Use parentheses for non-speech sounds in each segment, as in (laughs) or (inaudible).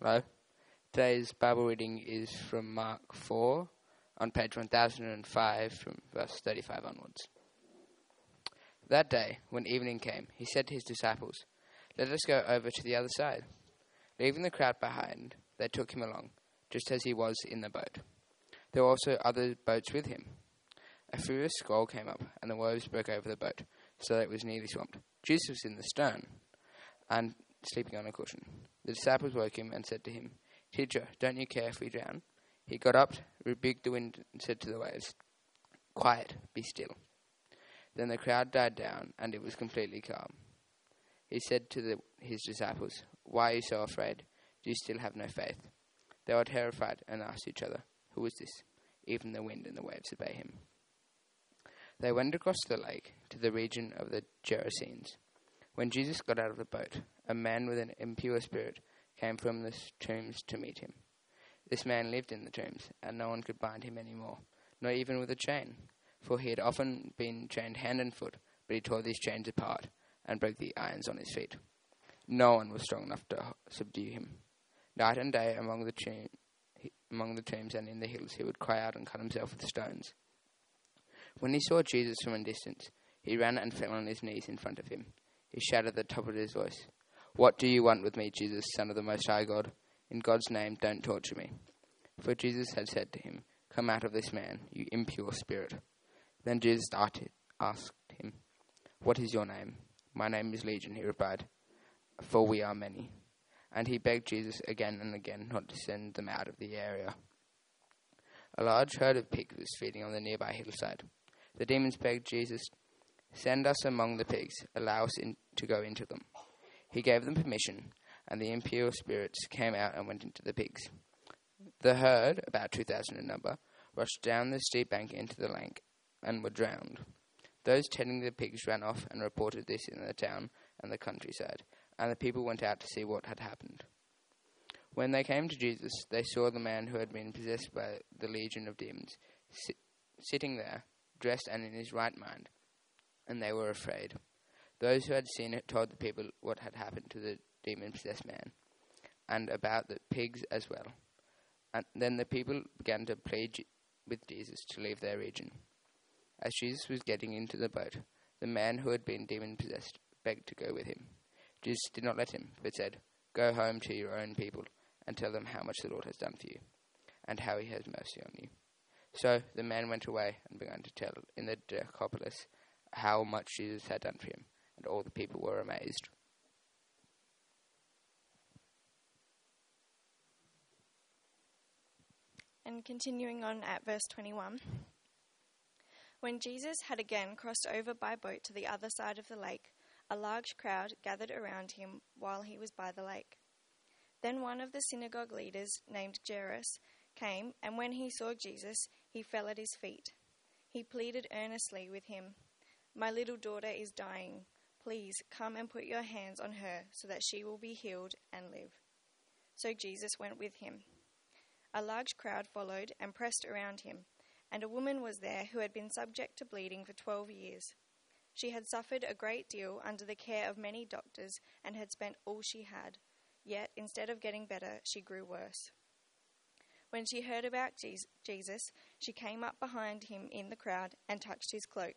Hello. Today's Bible reading is from Mark 4 on page 1005 from verse 35 onwards. That day, when evening came, he said to his disciples, Let us go over to the other side. Leaving the crowd behind, they took him along, just as he was in the boat. There were also other boats with him. A furious squall came up, and the waves broke over the boat, so that it was nearly swamped. Jesus was in the stern, and sleeping on a cushion. The disciples woke him and said to him, Teacher, don't you care if we drown? He got up, rebuked the wind, and said to the waves, Quiet, be still. Then the crowd died down, and it was completely calm. He said to the, his disciples, Why are you so afraid? Do you still have no faith? They were terrified and asked each other, Who is this? Even the wind and the waves obey him. They went across the lake to the region of the Gerasenes. When Jesus got out of the boat, a man with an impure spirit came from the tombs to meet him. This man lived in the tombs, and no one could bind him any more, not even with a chain for he had often been chained hand and foot, but he tore these chains apart and broke the irons on his feet. No one was strong enough to subdue him. Night and day among the, tomb, among the tombs and in the hills, he would cry out and cut himself with stones. When he saw Jesus from a distance, he ran and fell on his knees in front of him. He shouted at the top of his voice, What do you want with me, Jesus, Son of the Most High God? In God's name, don't torture me. For Jesus had said to him, Come out of this man, you impure spirit. Then Jesus asked him, What is your name? My name is Legion, he replied, for we are many. And he begged Jesus again and again not to send them out of the area. A large herd of pigs was feeding on the nearby hillside. The demons begged Jesus, Send us among the pigs, allow us in, to go into them. He gave them permission, and the impure spirits came out and went into the pigs. The herd, about 2,000 in number, rushed down the steep bank into the lake and were drowned. Those tending the pigs ran off and reported this in the town and the countryside, and the people went out to see what had happened. When they came to Jesus, they saw the man who had been possessed by the legion of demons sit- sitting there, dressed and in his right mind, and they were afraid. Those who had seen it told the people what had happened to the demon possessed man, and about the pigs as well. And then the people began to plead with Jesus to leave their region. As Jesus was getting into the boat, the man who had been demon possessed begged to go with him. Jesus did not let him, but said, Go home to your own people and tell them how much the Lord has done for you, and how he has mercy on you. So the man went away and began to tell in the Decapolis how much Jesus had done for him, and all the people were amazed. And continuing on at verse 21. When Jesus had again crossed over by boat to the other side of the lake, a large crowd gathered around him while he was by the lake. Then one of the synagogue leaders, named Jairus, came, and when he saw Jesus, he fell at his feet. He pleaded earnestly with him, My little daughter is dying. Please come and put your hands on her so that she will be healed and live. So Jesus went with him. A large crowd followed and pressed around him and a woman was there who had been subject to bleeding for twelve years. She had suffered a great deal under the care of many doctors and had spent all she had, yet instead of getting better, she grew worse. When she heard about Jesus, she came up behind him in the crowd and touched his cloak,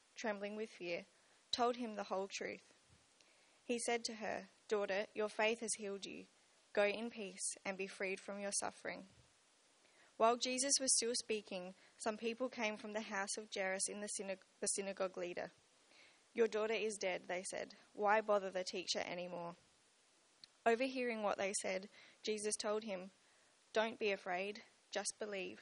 trembling with fear, told him the whole truth. He said to her, Daughter, your faith has healed you. Go in peace and be freed from your suffering. While Jesus was still speaking, some people came from the house of Jairus in the, synag- the synagogue leader. Your daughter is dead, they said. Why bother the teacher anymore? Overhearing what they said, Jesus told him, Don't be afraid, just believe.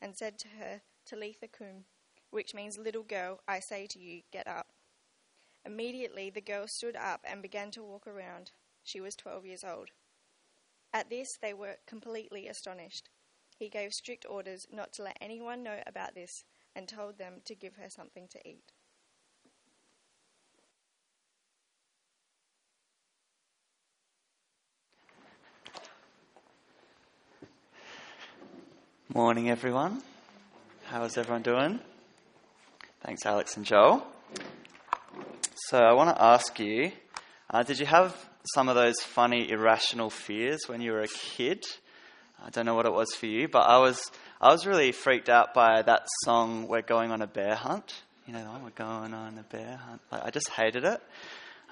and said to her, Talitha cum, which means, Little girl, I say to you, get up. Immediately the girl stood up and began to walk around. She was twelve years old. At this they were completely astonished. He gave strict orders not to let anyone know about this and told them to give her something to eat. Morning, everyone. How is everyone doing? Thanks, Alex and Joel. So, I want to ask you uh, did you have some of those funny, irrational fears when you were a kid? I don't know what it was for you, but I was, I was really freaked out by that song, We're Going on a Bear Hunt. You know, oh, we're going on a bear hunt. Like, I just hated it.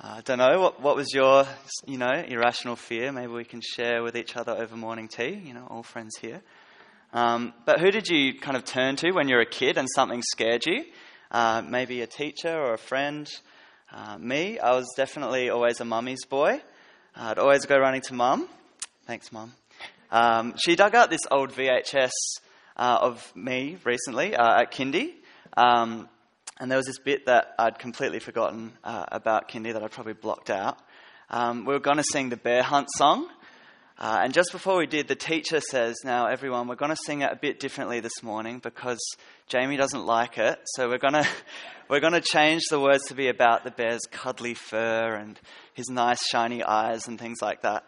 Uh, I don't know, what, what was your, you know, irrational fear? Maybe we can share with each other over morning tea, you know, all friends here. Um, but who did you kind of turn to when you were a kid and something scared you? Uh, maybe a teacher or a friend. Uh, me, I was definitely always a mummy's boy. I'd always go running to mum. Thanks, mum. Um, she dug out this old VHS uh, of me recently uh, at kindy. Um, and there was this bit that I'd completely forgotten uh, about kindy that I probably blocked out. Um, we were going to sing the Bear Hunt song. Uh, and just before we did, the teacher says, Now, everyone, we're going to sing it a bit differently this morning because Jamie doesn't like it. So we're going (laughs) to. We're going to change the words to be about the bear's cuddly fur and his nice shiny eyes and things like that.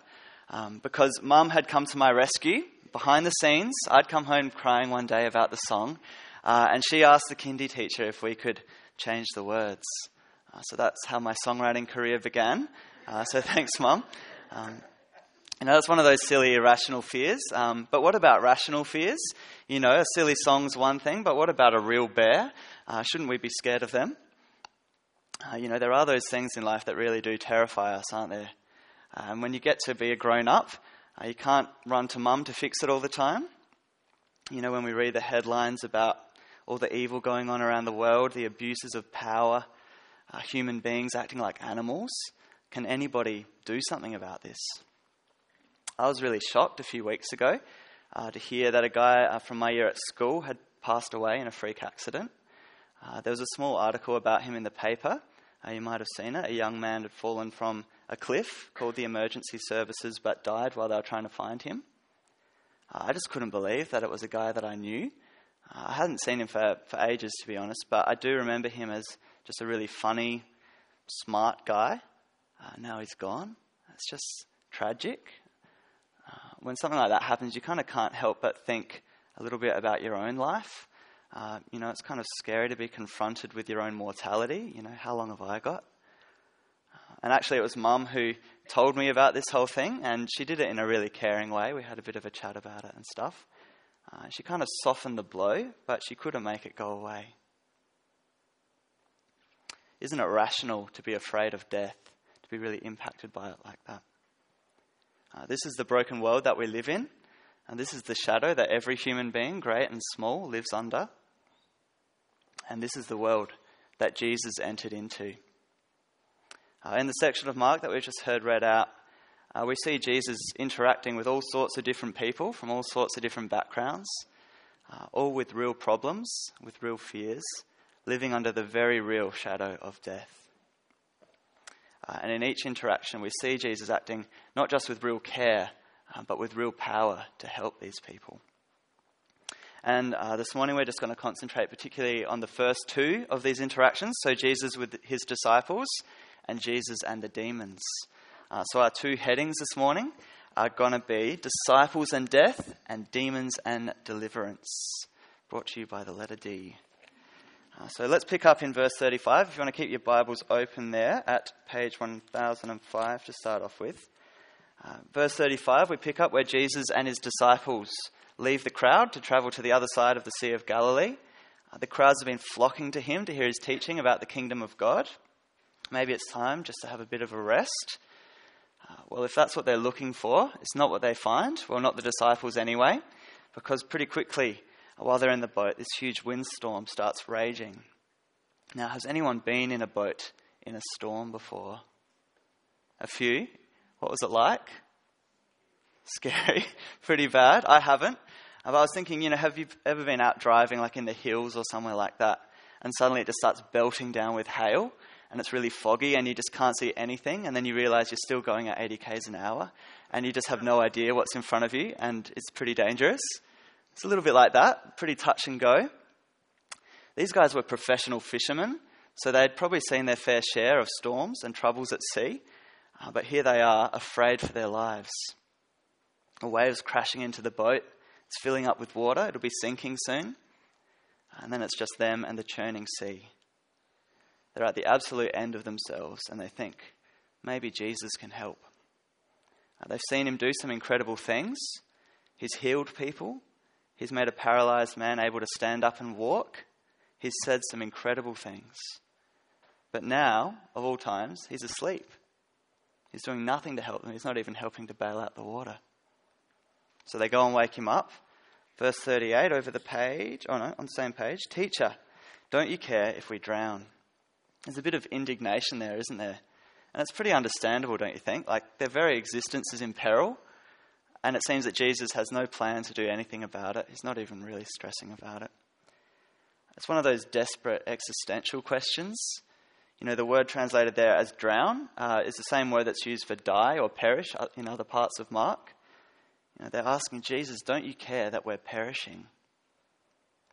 Um, because mum had come to my rescue behind the scenes. I'd come home crying one day about the song, uh, and she asked the kindy teacher if we could change the words. Uh, so that's how my songwriting career began. Uh, so (laughs) thanks, mum. Um, you know, that's one of those silly, irrational fears. Um, but what about rational fears? You know, a silly song's one thing, but what about a real bear? Uh, shouldn't we be scared of them? Uh, you know, there are those things in life that really do terrify us, aren't there? Uh, and when you get to be a grown up, uh, you can't run to mum to fix it all the time. You know, when we read the headlines about all the evil going on around the world, the abuses of power, uh, human beings acting like animals, can anybody do something about this? I was really shocked a few weeks ago uh, to hear that a guy uh, from my year at school had passed away in a freak accident. Uh, there was a small article about him in the paper. Uh, you might have seen it. A young man had fallen from a cliff, called the emergency services, but died while they were trying to find him. Uh, I just couldn't believe that it was a guy that I knew. Uh, I hadn't seen him for, for ages, to be honest, but I do remember him as just a really funny, smart guy. Now he's gone. It's just tragic. When something like that happens, you kind of can't help but think a little bit about your own life. Uh, you know, it's kind of scary to be confronted with your own mortality. You know, how long have I got? Uh, and actually, it was mum who told me about this whole thing, and she did it in a really caring way. We had a bit of a chat about it and stuff. Uh, she kind of softened the blow, but she couldn't make it go away. Isn't it rational to be afraid of death, to be really impacted by it like that? Uh, this is the broken world that we live in, and this is the shadow that every human being, great and small, lives under. And this is the world that Jesus entered into. Uh, in the section of Mark that we've just heard read out, uh, we see Jesus interacting with all sorts of different people from all sorts of different backgrounds, uh, all with real problems, with real fears, living under the very real shadow of death. Uh, and in each interaction, we see Jesus acting not just with real care, uh, but with real power to help these people. And uh, this morning we're just going to concentrate particularly on the first two of these interactions. So, Jesus with his disciples and Jesus and the demons. Uh, so, our two headings this morning are going to be disciples and death and demons and deliverance. Brought to you by the letter D. Uh, so, let's pick up in verse 35. If you want to keep your Bibles open there at page 1005 to start off with. Uh, verse 35, we pick up where Jesus and his disciples leave the crowd to travel to the other side of the Sea of Galilee. Uh, the crowds have been flocking to him to hear his teaching about the kingdom of God. Maybe it's time just to have a bit of a rest. Uh, well, if that's what they're looking for, it's not what they find. Well, not the disciples anyway, because pretty quickly, while they're in the boat, this huge windstorm starts raging. Now, has anyone been in a boat in a storm before? A few. What was it like? Scary. (laughs) Pretty bad. I haven't. But I was thinking, you know, have you ever been out driving, like in the hills or somewhere like that, and suddenly it just starts belting down with hail, and it's really foggy, and you just can't see anything, and then you realize you're still going at 80 k's an hour, and you just have no idea what's in front of you, and it's pretty dangerous. It's a little bit like that, pretty touch and go. These guys were professional fishermen, so they'd probably seen their fair share of storms and troubles at sea, uh, but here they are, afraid for their lives. A wave's crashing into the boat, it's filling up with water, it'll be sinking soon, and then it's just them and the churning sea. They're at the absolute end of themselves, and they think, maybe Jesus can help. Uh, they've seen him do some incredible things. He's healed people, he's made a paralyzed man able to stand up and walk. He's said some incredible things. But now, of all times, he's asleep. He's doing nothing to help them. He's not even helping to bail out the water. So they go and wake him up. Verse 38 over the page, oh no, on the same page. Teacher, don't you care if we drown? There's a bit of indignation there, isn't there? And it's pretty understandable, don't you think? Like their very existence is in peril, and it seems that Jesus has no plan to do anything about it. He's not even really stressing about it. It's one of those desperate existential questions. You know, the word translated there as drown uh, is the same word that's used for die or perish uh, in other parts of Mark. You know, they're asking Jesus, don't you care that we're perishing?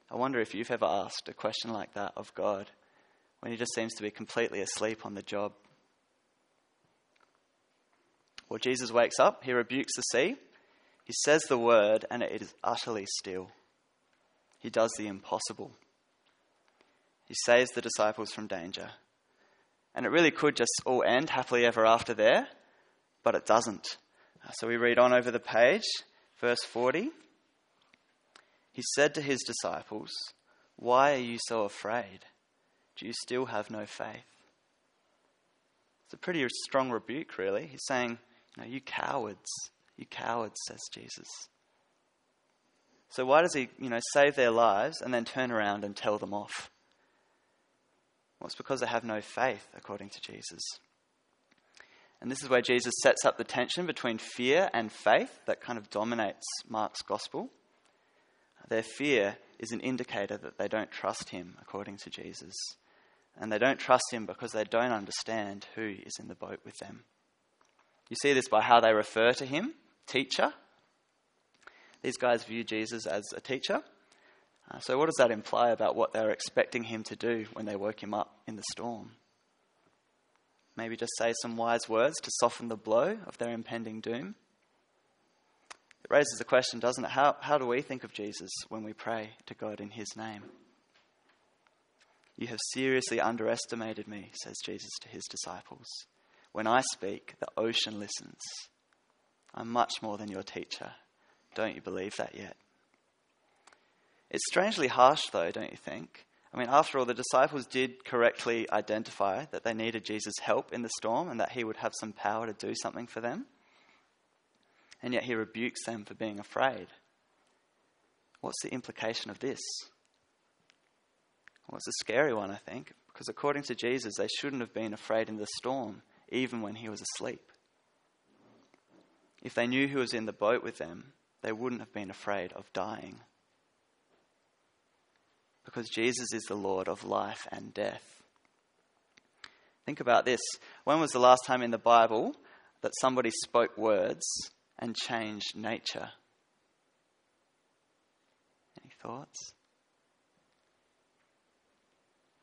I wonder if you've ever asked a question like that of God when he just seems to be completely asleep on the job. Well, Jesus wakes up, he rebukes the sea, he says the word, and it is utterly still. He does the impossible. He saves the disciples from danger. And it really could just all end happily ever after there, but it doesn't. Uh, so we read on over the page, verse 40. He said to his disciples, Why are you so afraid? Do you still have no faith? It's a pretty strong rebuke, really. He's saying, you cowards, you cowards, says Jesus. So why does he, you know, save their lives and then turn around and tell them off? Well, it's because they have no faith, according to Jesus. And this is where Jesus sets up the tension between fear and faith that kind of dominates Mark's gospel. Their fear is an indicator that they don't trust him, according to Jesus. And they don't trust him because they don't understand who is in the boat with them. You see this by how they refer to him, teacher. These guys view Jesus as a teacher. Uh, so, what does that imply about what they're expecting him to do when they woke him up in the storm? Maybe just say some wise words to soften the blow of their impending doom? It raises the question, doesn't it? How, how do we think of Jesus when we pray to God in his name? You have seriously underestimated me, says Jesus to his disciples. When I speak, the ocean listens. I'm much more than your teacher. Don't you believe that yet? It's strangely harsh, though, don't you think? I mean, after all, the disciples did correctly identify that they needed Jesus' help in the storm and that he would have some power to do something for them. And yet he rebukes them for being afraid. What's the implication of this? Well, it's a scary one, I think, because according to Jesus, they shouldn't have been afraid in the storm, even when he was asleep. If they knew who was in the boat with them, they wouldn't have been afraid of dying because Jesus is the Lord of life and death. Think about this. When was the last time in the Bible that somebody spoke words and changed nature? Any thoughts?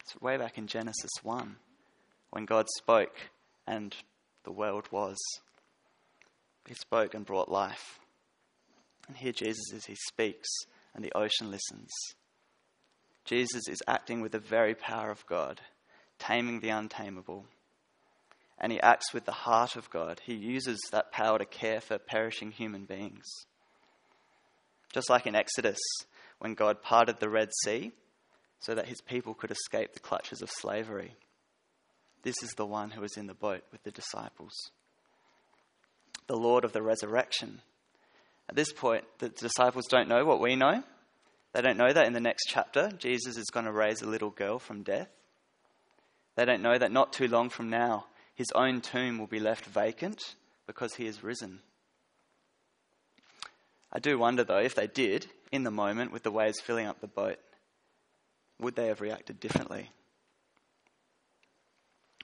It's way back in Genesis 1 when God spoke and the world was. He spoke and brought life. And here Jesus is, he speaks and the ocean listens. Jesus is acting with the very power of God, taming the untamable. And he acts with the heart of God. He uses that power to care for perishing human beings. Just like in Exodus, when God parted the Red Sea so that his people could escape the clutches of slavery. This is the one who was in the boat with the disciples. The Lord of the resurrection. At this point, the disciples don't know what we know. They don't know that in the next chapter, Jesus is going to raise a little girl from death. They don't know that not too long from now, his own tomb will be left vacant because he is risen. I do wonder, though, if they did, in the moment, with the waves filling up the boat, would they have reacted differently?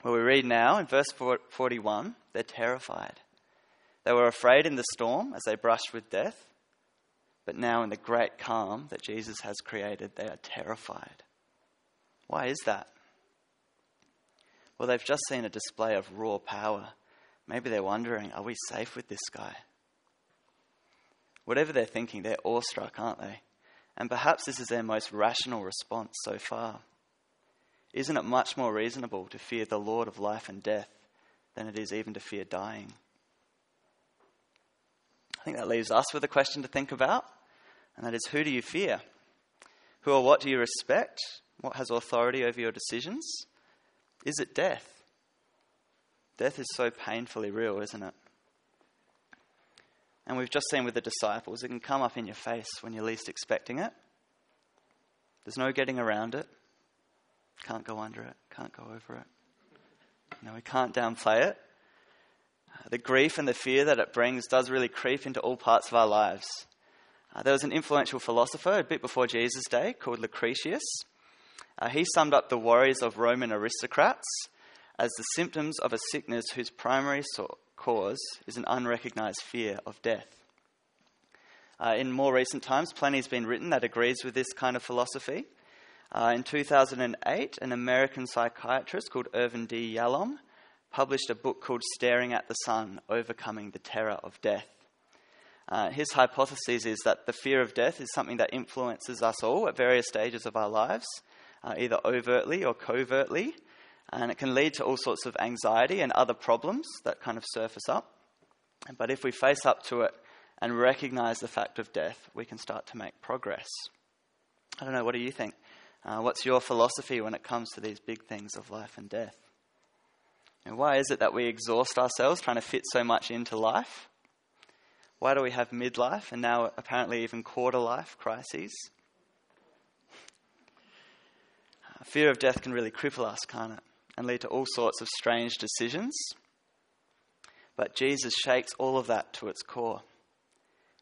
Well, we read now in verse 41 they're terrified. They were afraid in the storm as they brushed with death, but now in the great calm that Jesus has created, they are terrified. Why is that? Well, they've just seen a display of raw power. Maybe they're wondering, are we safe with this guy? Whatever they're thinking, they're awestruck, aren't they? And perhaps this is their most rational response so far. Isn't it much more reasonable to fear the Lord of life and death than it is even to fear dying? I think that leaves us with a question to think about, and that is who do you fear? Who or what do you respect? What has authority over your decisions? Is it death? Death is so painfully real, isn't it? And we've just seen with the disciples, it can come up in your face when you're least expecting it. There's no getting around it. Can't go under it, can't go over it. You know, we can't downplay it. The grief and the fear that it brings does really creep into all parts of our lives. Uh, there was an influential philosopher a bit before Jesus' day called Lucretius. Uh, he summed up the worries of Roman aristocrats as the symptoms of a sickness whose primary so- cause is an unrecognized fear of death. Uh, in more recent times, plenty has been written that agrees with this kind of philosophy. Uh, in 2008, an American psychiatrist called Irvin D. Yalom published a book called Staring at the Sun Overcoming the Terror of Death. Uh, his hypothesis is that the fear of death is something that influences us all at various stages of our lives, uh, either overtly or covertly, and it can lead to all sorts of anxiety and other problems that kind of surface up. But if we face up to it and recognize the fact of death, we can start to make progress. I don't know, what do you think? Uh, what's your philosophy when it comes to these big things of life and death? And why is it that we exhaust ourselves trying to fit so much into life? Why do we have midlife and now apparently even quarter life crises? Uh, fear of death can really cripple us, can't it? And lead to all sorts of strange decisions. But Jesus shakes all of that to its core.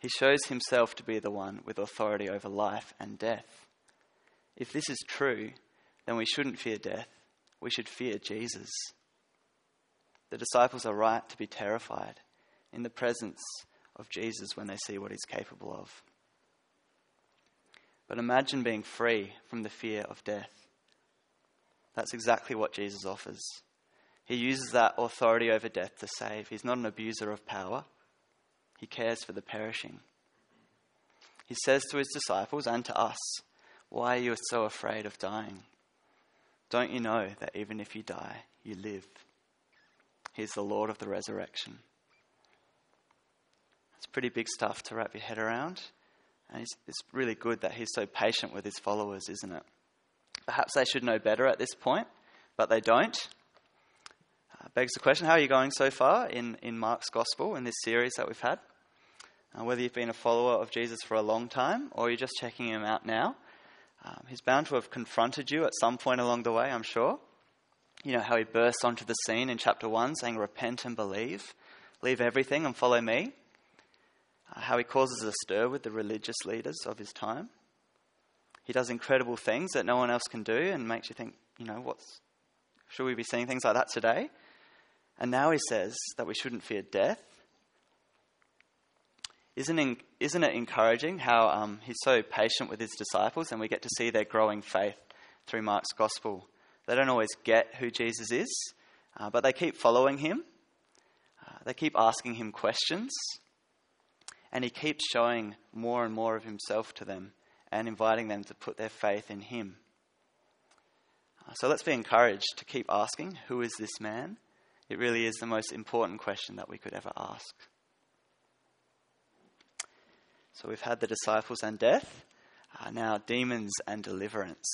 He shows himself to be the one with authority over life and death. If this is true, then we shouldn't fear death. We should fear Jesus. The disciples are right to be terrified in the presence of Jesus when they see what he's capable of. But imagine being free from the fear of death. That's exactly what Jesus offers. He uses that authority over death to save. He's not an abuser of power, he cares for the perishing. He says to his disciples and to us, Why are you so afraid of dying? Don't you know that even if you die, you live? He's the Lord of the resurrection. It's pretty big stuff to wrap your head around. And it's really good that he's so patient with his followers, isn't it? Perhaps they should know better at this point, but they don't. Uh, begs the question how are you going so far in, in Mark's Gospel in this series that we've had? Uh, whether you've been a follower of Jesus for a long time or you're just checking him out now, um, he's bound to have confronted you at some point along the way, I'm sure. You know how he bursts onto the scene in chapter 1 saying, Repent and believe, leave everything and follow me. Uh, how he causes a stir with the religious leaders of his time. He does incredible things that no one else can do and makes you think, you know, what's, should we be seeing things like that today? And now he says that we shouldn't fear death. Isn't, in, isn't it encouraging how um, he's so patient with his disciples and we get to see their growing faith through Mark's gospel? They don't always get who Jesus is, uh, but they keep following him. Uh, they keep asking him questions. And he keeps showing more and more of himself to them and inviting them to put their faith in him. Uh, so let's be encouraged to keep asking, Who is this man? It really is the most important question that we could ever ask. So we've had the disciples and death, uh, now demons and deliverance.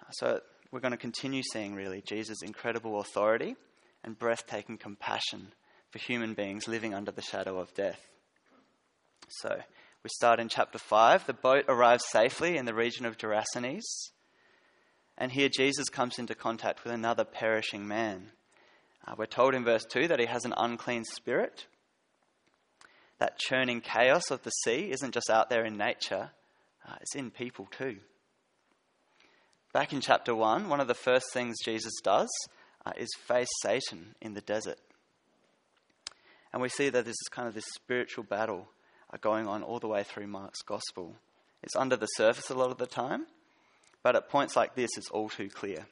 Uh, so we're going to continue seeing really Jesus' incredible authority and breathtaking compassion for human beings living under the shadow of death. So, we start in chapter 5. The boat arrives safely in the region of Gerasenes. And here Jesus comes into contact with another perishing man. Uh, we're told in verse 2 that he has an unclean spirit. That churning chaos of the sea isn't just out there in nature, uh, it's in people too. Back in chapter 1, one of the first things Jesus does uh, is face Satan in the desert. And we see that this is kind of this spiritual battle uh, going on all the way through Mark's gospel. It's under the surface a lot of the time, but at points like this, it's all too clear.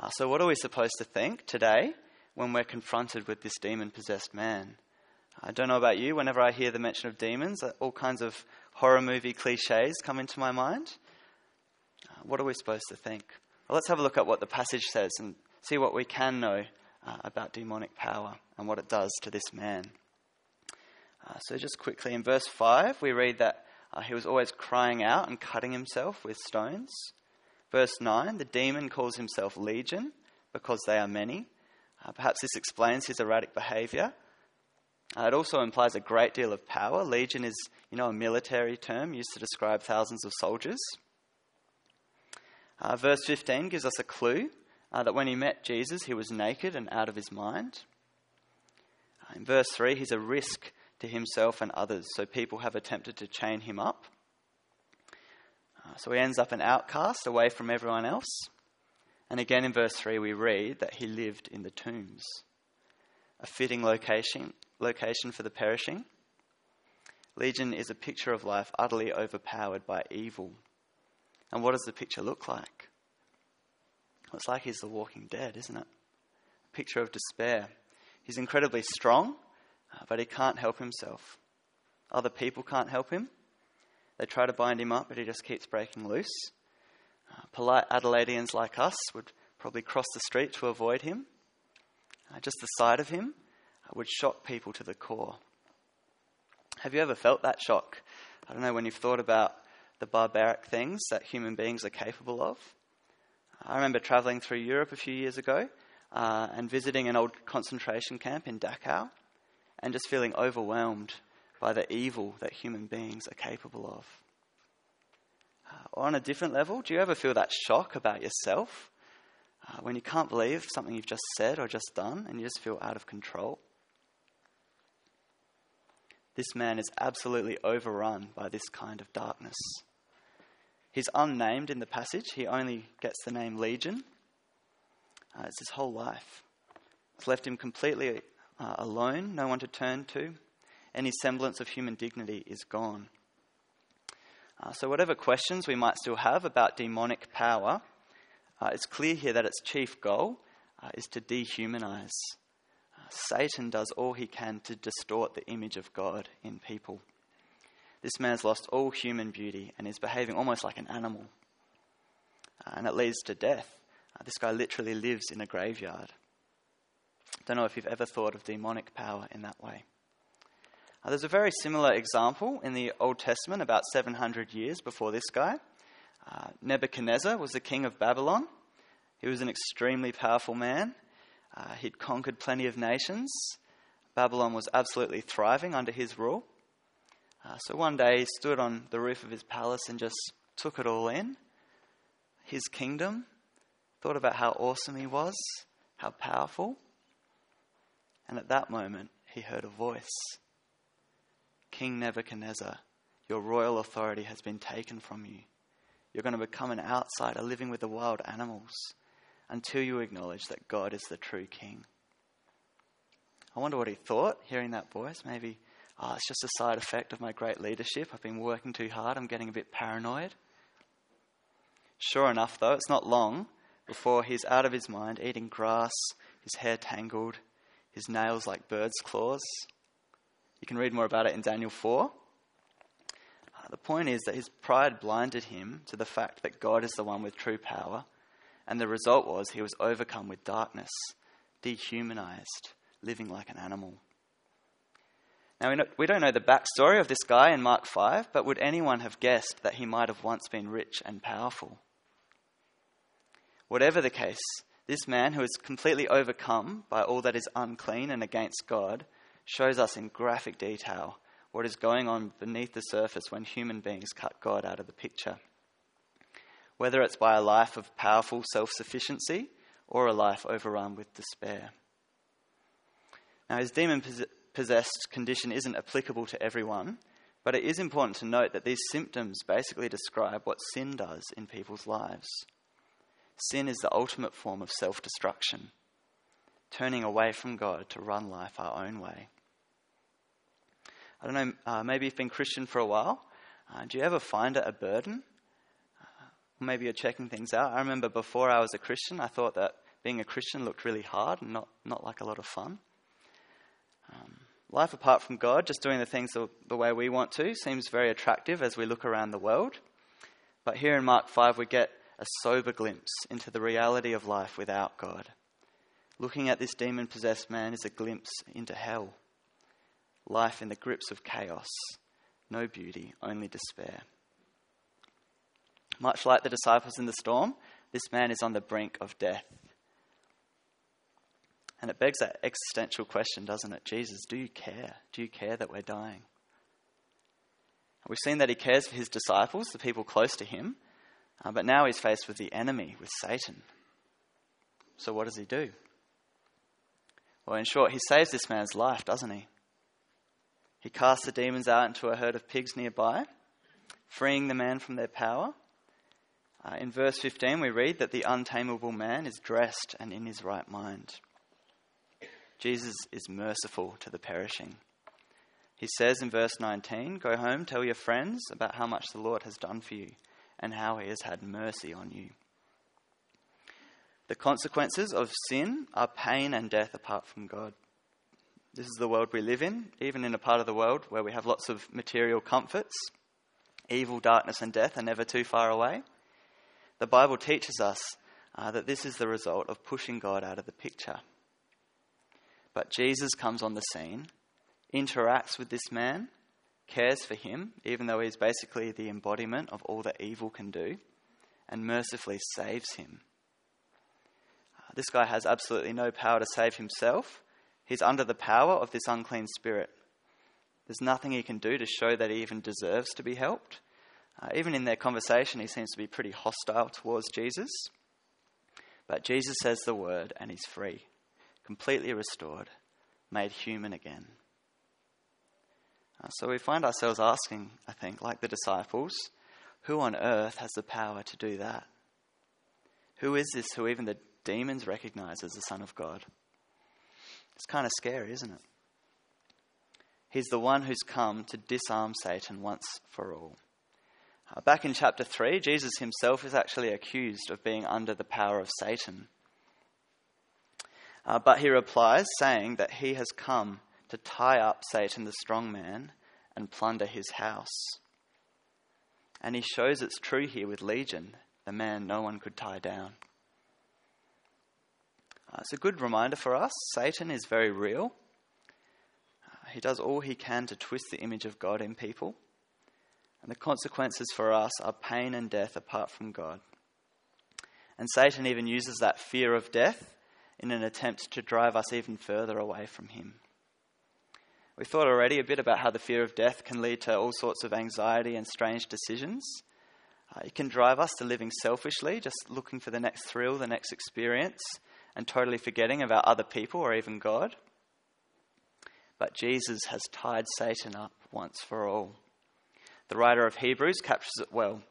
Uh, so, what are we supposed to think today when we're confronted with this demon possessed man? I don't know about you, whenever I hear the mention of demons, uh, all kinds of horror movie cliches come into my mind. What are we supposed to think? Well, let's have a look at what the passage says and see what we can know uh, about demonic power and what it does to this man. Uh, so, just quickly, in verse 5, we read that uh, he was always crying out and cutting himself with stones. Verse 9, the demon calls himself Legion because they are many. Uh, perhaps this explains his erratic behavior. Uh, it also implies a great deal of power. Legion is, you know, a military term used to describe thousands of soldiers. Uh, verse 15 gives us a clue uh, that when he met Jesus, he was naked and out of his mind. Uh, in verse 3, he's a risk to himself and others, so people have attempted to chain him up. Uh, so he ends up an outcast away from everyone else. And again in verse 3, we read that he lived in the tombs, a fitting location, location for the perishing. Legion is a picture of life utterly overpowered by evil. And what does the picture look like? Well, it's like he's the walking dead, isn't it? A picture of despair. He's incredibly strong, uh, but he can't help himself. Other people can't help him. They try to bind him up, but he just keeps breaking loose. Uh, polite Adelaideans like us would probably cross the street to avoid him. Uh, just the sight of him uh, would shock people to the core. Have you ever felt that shock? I don't know when you've thought about the barbaric things that human beings are capable of. I remember traveling through Europe a few years ago uh, and visiting an old concentration camp in Dachau and just feeling overwhelmed by the evil that human beings are capable of. Uh, on a different level, do you ever feel that shock about yourself uh, when you can't believe something you've just said or just done and you just feel out of control? This man is absolutely overrun by this kind of darkness. He's unnamed in the passage, he only gets the name Legion. Uh, it's his whole life. It's left him completely uh, alone, no one to turn to. Any semblance of human dignity is gone. Uh, so, whatever questions we might still have about demonic power, uh, it's clear here that its chief goal uh, is to dehumanize. Uh, Satan does all he can to distort the image of God in people. This man has lost all human beauty and is behaving almost like an animal. Uh, and it leads to death. Uh, this guy literally lives in a graveyard. Don't know if you've ever thought of demonic power in that way. Uh, there's a very similar example in the Old Testament about 700 years before this guy. Uh, Nebuchadnezzar was the king of Babylon. He was an extremely powerful man. Uh, he'd conquered plenty of nations. Babylon was absolutely thriving under his rule. Uh, so one day he stood on the roof of his palace and just took it all in his kingdom, thought about how awesome he was, how powerful. And at that moment, he heard a voice King Nebuchadnezzar, your royal authority has been taken from you. You're going to become an outsider living with the wild animals until you acknowledge that God is the true king. I wonder what he thought hearing that voice. Maybe oh, it's just a side effect of my great leadership. I've been working too hard. I'm getting a bit paranoid. Sure enough, though, it's not long before he's out of his mind, eating grass, his hair tangled, his nails like bird's claws. You can read more about it in Daniel 4. Uh, the point is that his pride blinded him to the fact that God is the one with true power, and the result was he was overcome with darkness, dehumanized, living like an animal. Now, we don't know the backstory of this guy in Mark 5, but would anyone have guessed that he might have once been rich and powerful? Whatever the case, This man, who is completely overcome by all that is unclean and against God, shows us in graphic detail what is going on beneath the surface when human beings cut God out of the picture. Whether it's by a life of powerful self sufficiency or a life overrun with despair. Now, his demon possessed condition isn't applicable to everyone, but it is important to note that these symptoms basically describe what sin does in people's lives. Sin is the ultimate form of self destruction, turning away from God to run life our own way. I don't know, uh, maybe you've been Christian for a while. Uh, do you ever find it a burden? Uh, maybe you're checking things out. I remember before I was a Christian, I thought that being a Christian looked really hard and not, not like a lot of fun. Um, life apart from God, just doing the things the, the way we want to, seems very attractive as we look around the world. But here in Mark 5, we get a sober glimpse into the reality of life without God. Looking at this demon possessed man is a glimpse into hell life in the grips of chaos, no beauty, only despair. Much like the disciples in the storm, this man is on the brink of death. And it begs that existential question, doesn't it? Jesus, do you care? Do you care that we're dying? We've seen that he cares for his disciples, the people close to him, uh, but now he's faced with the enemy, with Satan. So what does he do? Well, in short, he saves this man's life, doesn't he? He casts the demons out into a herd of pigs nearby, freeing the man from their power. Uh, in verse 15, we read that the untamable man is dressed and in his right mind. Jesus is merciful to the perishing. He says in verse 19, Go home, tell your friends about how much the Lord has done for you and how he has had mercy on you. The consequences of sin are pain and death apart from God. This is the world we live in, even in a part of the world where we have lots of material comforts. Evil, darkness, and death are never too far away. The Bible teaches us uh, that this is the result of pushing God out of the picture. But Jesus comes on the scene, interacts with this man, cares for him, even though he's basically the embodiment of all that evil can do, and mercifully saves him. Uh, this guy has absolutely no power to save himself, He's under the power of this unclean spirit. There's nothing he can do to show that he even deserves to be helped. Uh, even in their conversation, he seems to be pretty hostile towards Jesus. But Jesus says the word and he's free, completely restored, made human again. Uh, so we find ourselves asking, I think, like the disciples, who on earth has the power to do that? Who is this who even the demons recognize as the Son of God? It's kind of scary, isn't it? He's the one who's come to disarm Satan once for all. Uh, back in chapter 3, Jesus himself is actually accused of being under the power of Satan. Uh, but he replies, saying that he has come to tie up Satan, the strong man, and plunder his house. And he shows it's true here with Legion, the man no one could tie down. Uh, it's a good reminder for us Satan is very real. Uh, he does all he can to twist the image of God in people. And the consequences for us are pain and death apart from God. And Satan even uses that fear of death in an attempt to drive us even further away from him. We thought already a bit about how the fear of death can lead to all sorts of anxiety and strange decisions. Uh, it can drive us to living selfishly, just looking for the next thrill, the next experience, and totally forgetting about other people or even God. But Jesus has tied Satan up once for all. The writer of Hebrews captures it well.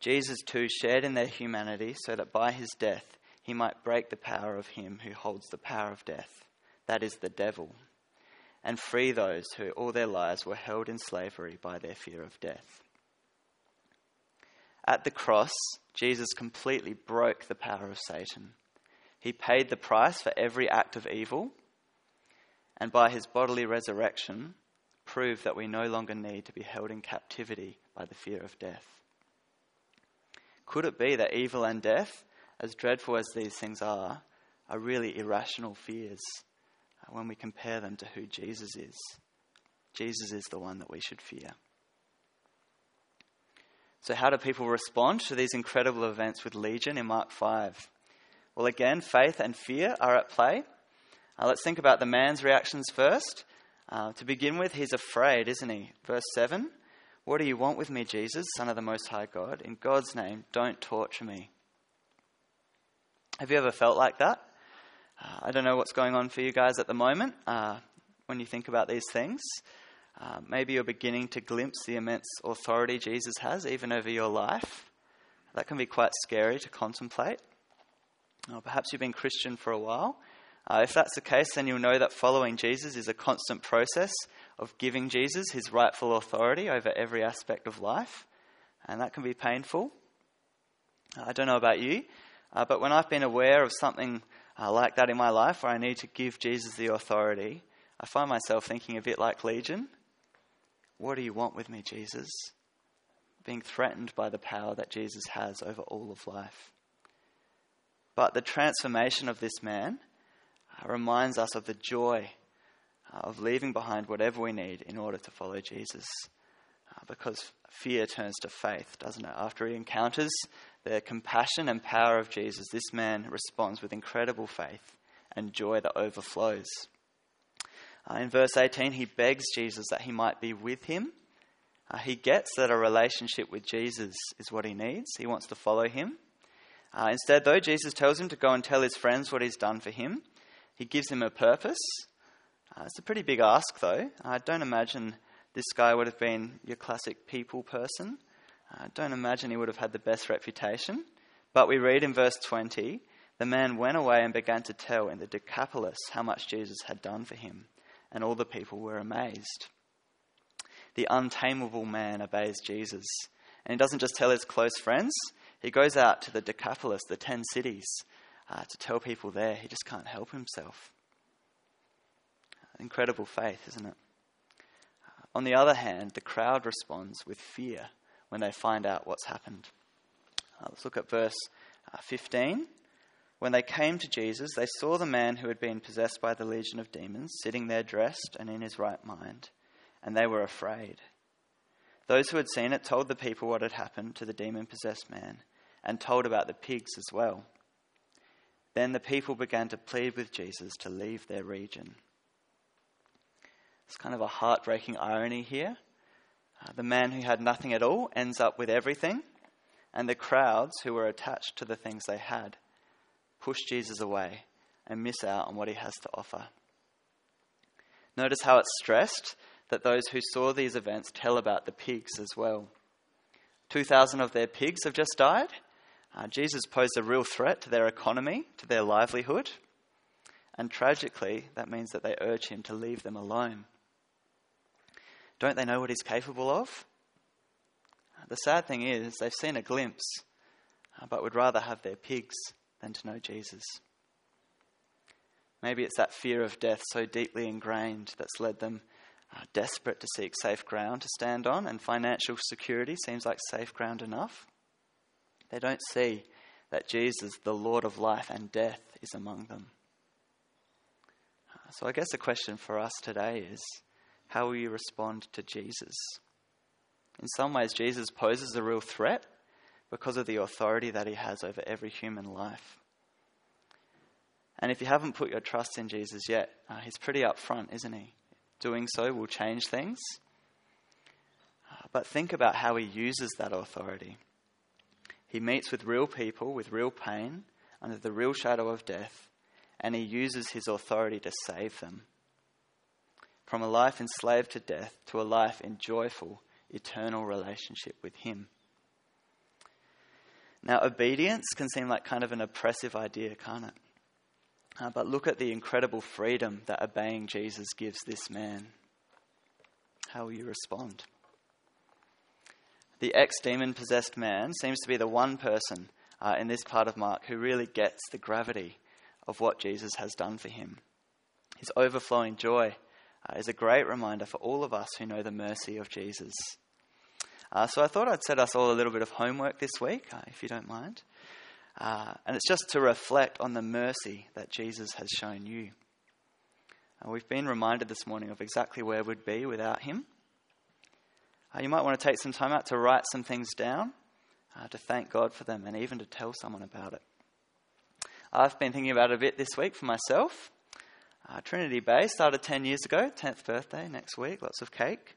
Jesus too shared in their humanity so that by his death he might break the power of him who holds the power of death, that is, the devil, and free those who all their lives were held in slavery by their fear of death. At the cross, Jesus completely broke the power of Satan. He paid the price for every act of evil, and by his bodily resurrection, proved that we no longer need to be held in captivity by the fear of death. Could it be that evil and death, as dreadful as these things are, are really irrational fears uh, when we compare them to who Jesus is? Jesus is the one that we should fear. So, how do people respond to these incredible events with Legion in Mark 5? Well, again, faith and fear are at play. Uh, let's think about the man's reactions first. Uh, to begin with, he's afraid, isn't he? Verse 7 What do you want with me, Jesus, Son of the Most High God? In God's name, don't torture me. Have you ever felt like that? Uh, I don't know what's going on for you guys at the moment uh, when you think about these things. Uh, maybe you're beginning to glimpse the immense authority Jesus has even over your life. That can be quite scary to contemplate. Or perhaps you've been Christian for a while. Uh, if that's the case, then you'll know that following Jesus is a constant process of giving Jesus his rightful authority over every aspect of life, and that can be painful. I don't know about you, uh, but when I've been aware of something uh, like that in my life where I need to give Jesus the authority, I find myself thinking a bit like Legion. What do you want with me, Jesus? Being threatened by the power that Jesus has over all of life. But the transformation of this man uh, reminds us of the joy uh, of leaving behind whatever we need in order to follow Jesus. Uh, because fear turns to faith, doesn't it? After he encounters the compassion and power of Jesus, this man responds with incredible faith and joy that overflows. Uh, in verse 18, he begs Jesus that he might be with him. Uh, he gets that a relationship with Jesus is what he needs. He wants to follow him. Uh, instead, though, Jesus tells him to go and tell his friends what he's done for him. He gives him a purpose. Uh, it's a pretty big ask, though. I don't imagine this guy would have been your classic people person. I don't imagine he would have had the best reputation. But we read in verse 20 the man went away and began to tell in the Decapolis how much Jesus had done for him and all the people were amazed. The untamable man obeys Jesus. And he doesn't just tell his close friends, he goes out to the Decapolis, the ten cities, uh, to tell people there. He just can't help himself. Incredible faith, isn't it? On the other hand, the crowd responds with fear when they find out what's happened. Uh, let's look at verse uh, 15. When they came to Jesus, they saw the man who had been possessed by the legion of demons sitting there dressed and in his right mind, and they were afraid. Those who had seen it told the people what had happened to the demon possessed man, and told about the pigs as well. Then the people began to plead with Jesus to leave their region. It's kind of a heartbreaking irony here. Uh, the man who had nothing at all ends up with everything, and the crowds who were attached to the things they had push Jesus away and miss out on what he has to offer. Notice how it's stressed that those who saw these events tell about the pigs as well. 2,000 of their pigs have just died. Uh, Jesus posed a real threat to their economy, to their livelihood. And tragically, that means that they urge him to leave them alone. Don't they know what he's capable of? The sad thing is, they've seen a glimpse, uh, but would rather have their pigs than to know Jesus. Maybe it's that fear of death so deeply ingrained that's led them uh, desperate to seek safe ground to stand on, and financial security seems like safe ground enough. They don't see that Jesus, the Lord of life and death, is among them. Uh, so I guess the question for us today is how will you respond to Jesus? In some ways, Jesus poses a real threat because of the authority that he has over every human life. And if you haven't put your trust in Jesus yet, uh, he's pretty upfront, isn't he? Doing so will change things. Uh, but think about how he uses that authority. He meets with real people with real pain under the real shadow of death, and he uses his authority to save them. From a life enslaved to death to a life in joyful, eternal relationship with him. Now, obedience can seem like kind of an oppressive idea, can't it? Uh, but look at the incredible freedom that obeying Jesus gives this man. How will you respond? The ex demon possessed man seems to be the one person uh, in this part of Mark who really gets the gravity of what Jesus has done for him. His overflowing joy uh, is a great reminder for all of us who know the mercy of Jesus. Uh, so I thought I'd set us all a little bit of homework this week, uh, if you don't mind. Uh, and it's just to reflect on the mercy that Jesus has shown you. Uh, we've been reminded this morning of exactly where we'd be without him. Uh, you might want to take some time out to write some things down, to thank God for them, and even to tell someone about it. I've been thinking about it a bit this week for myself. Uh, Trinity Bay started 10 years ago, 10th birthday next week, lots of cake.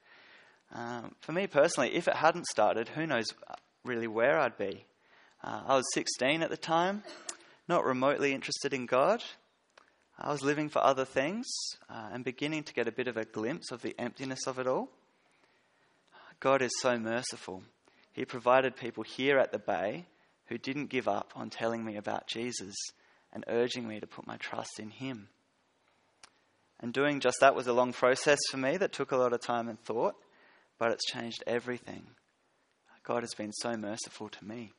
Um, for me personally, if it hadn't started, who knows really where I'd be. Uh, I was 16 at the time, not remotely interested in God. I was living for other things uh, and beginning to get a bit of a glimpse of the emptiness of it all. God is so merciful. He provided people here at the Bay who didn't give up on telling me about Jesus and urging me to put my trust in Him. And doing just that was a long process for me that took a lot of time and thought, but it's changed everything. God has been so merciful to me.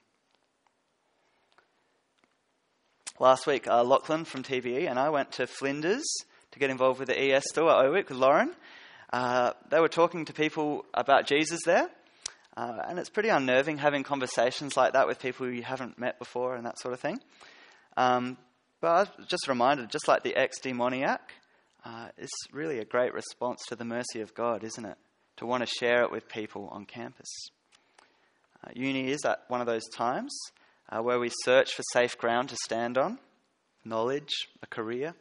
Last week, uh, Lachlan from TBE and I went to Flinders to get involved with the ES store at O-Week with Lauren. Uh, they were talking to people about Jesus there, uh, and it's pretty unnerving having conversations like that with people you haven't met before and that sort of thing. Um, but I was just reminded, just like the ex demoniac, uh, it's really a great response to the mercy of God, isn't it? To want to share it with people on campus. Uh, uni is at one of those times uh, where we search for safe ground to stand on, knowledge, a career.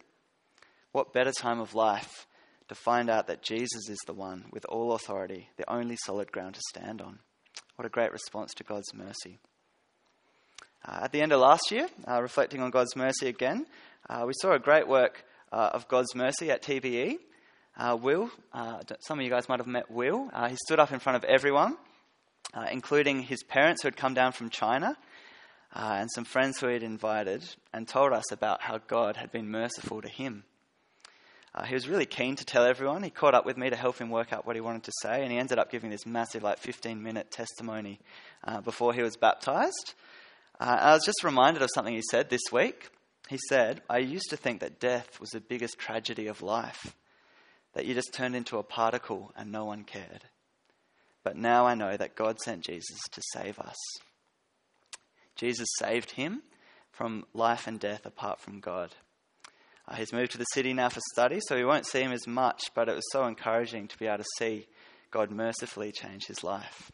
What better time of life to find out that Jesus is the one with all authority, the only solid ground to stand on? What a great response to God's mercy. Uh, at the end of last year, uh, reflecting on God's mercy again, uh, we saw a great work uh, of God's mercy at TBE. Uh, Will, uh, some of you guys might have met Will. he stood up in front of everyone, including his parents who had come down from China and some friends who he had invited, and told us about how God had been merciful to him. Uh, he was really keen to tell everyone. He caught up with me to help him work out what he wanted to say, and he ended up giving this massive, like 15 minute testimony uh, before he was baptized. Uh, I was just reminded of something he said this week. He said, I used to think that death was the biggest tragedy of life, that you just turned into a particle and no one cared. But now I know that God sent Jesus to save us. Jesus saved him from life and death apart from God. Uh, he's moved to the city now for study, so we won't see him as much, but it was so encouraging to be able to see God mercifully change his life.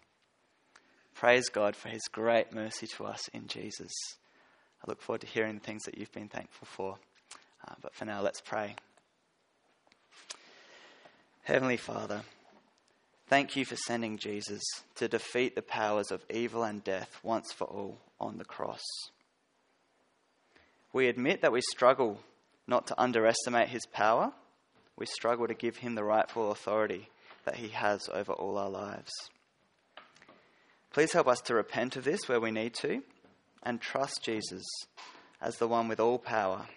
Praise God for his great mercy to us in Jesus. I look forward to hearing the things that you've been thankful for. Uh, but for now, let's pray. Heavenly Father, thank you for sending Jesus to defeat the powers of evil and death once for all on the cross. We admit that we struggle not to underestimate his power, we struggle to give him the rightful authority that he has over all our lives. Please help us to repent of this where we need to and trust Jesus as the one with all power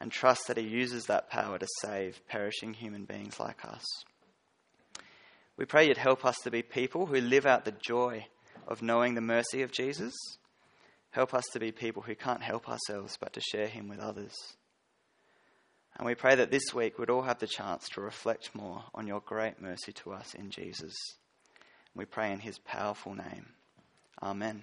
and trust that he uses that power to save perishing human beings like us. We pray you'd help us to be people who live out the joy of knowing the mercy of Jesus. Help us to be people who can't help ourselves but to share him with others. And we pray that this week we'd all have the chance to reflect more on your great mercy to us in Jesus. We pray in his powerful name. Amen.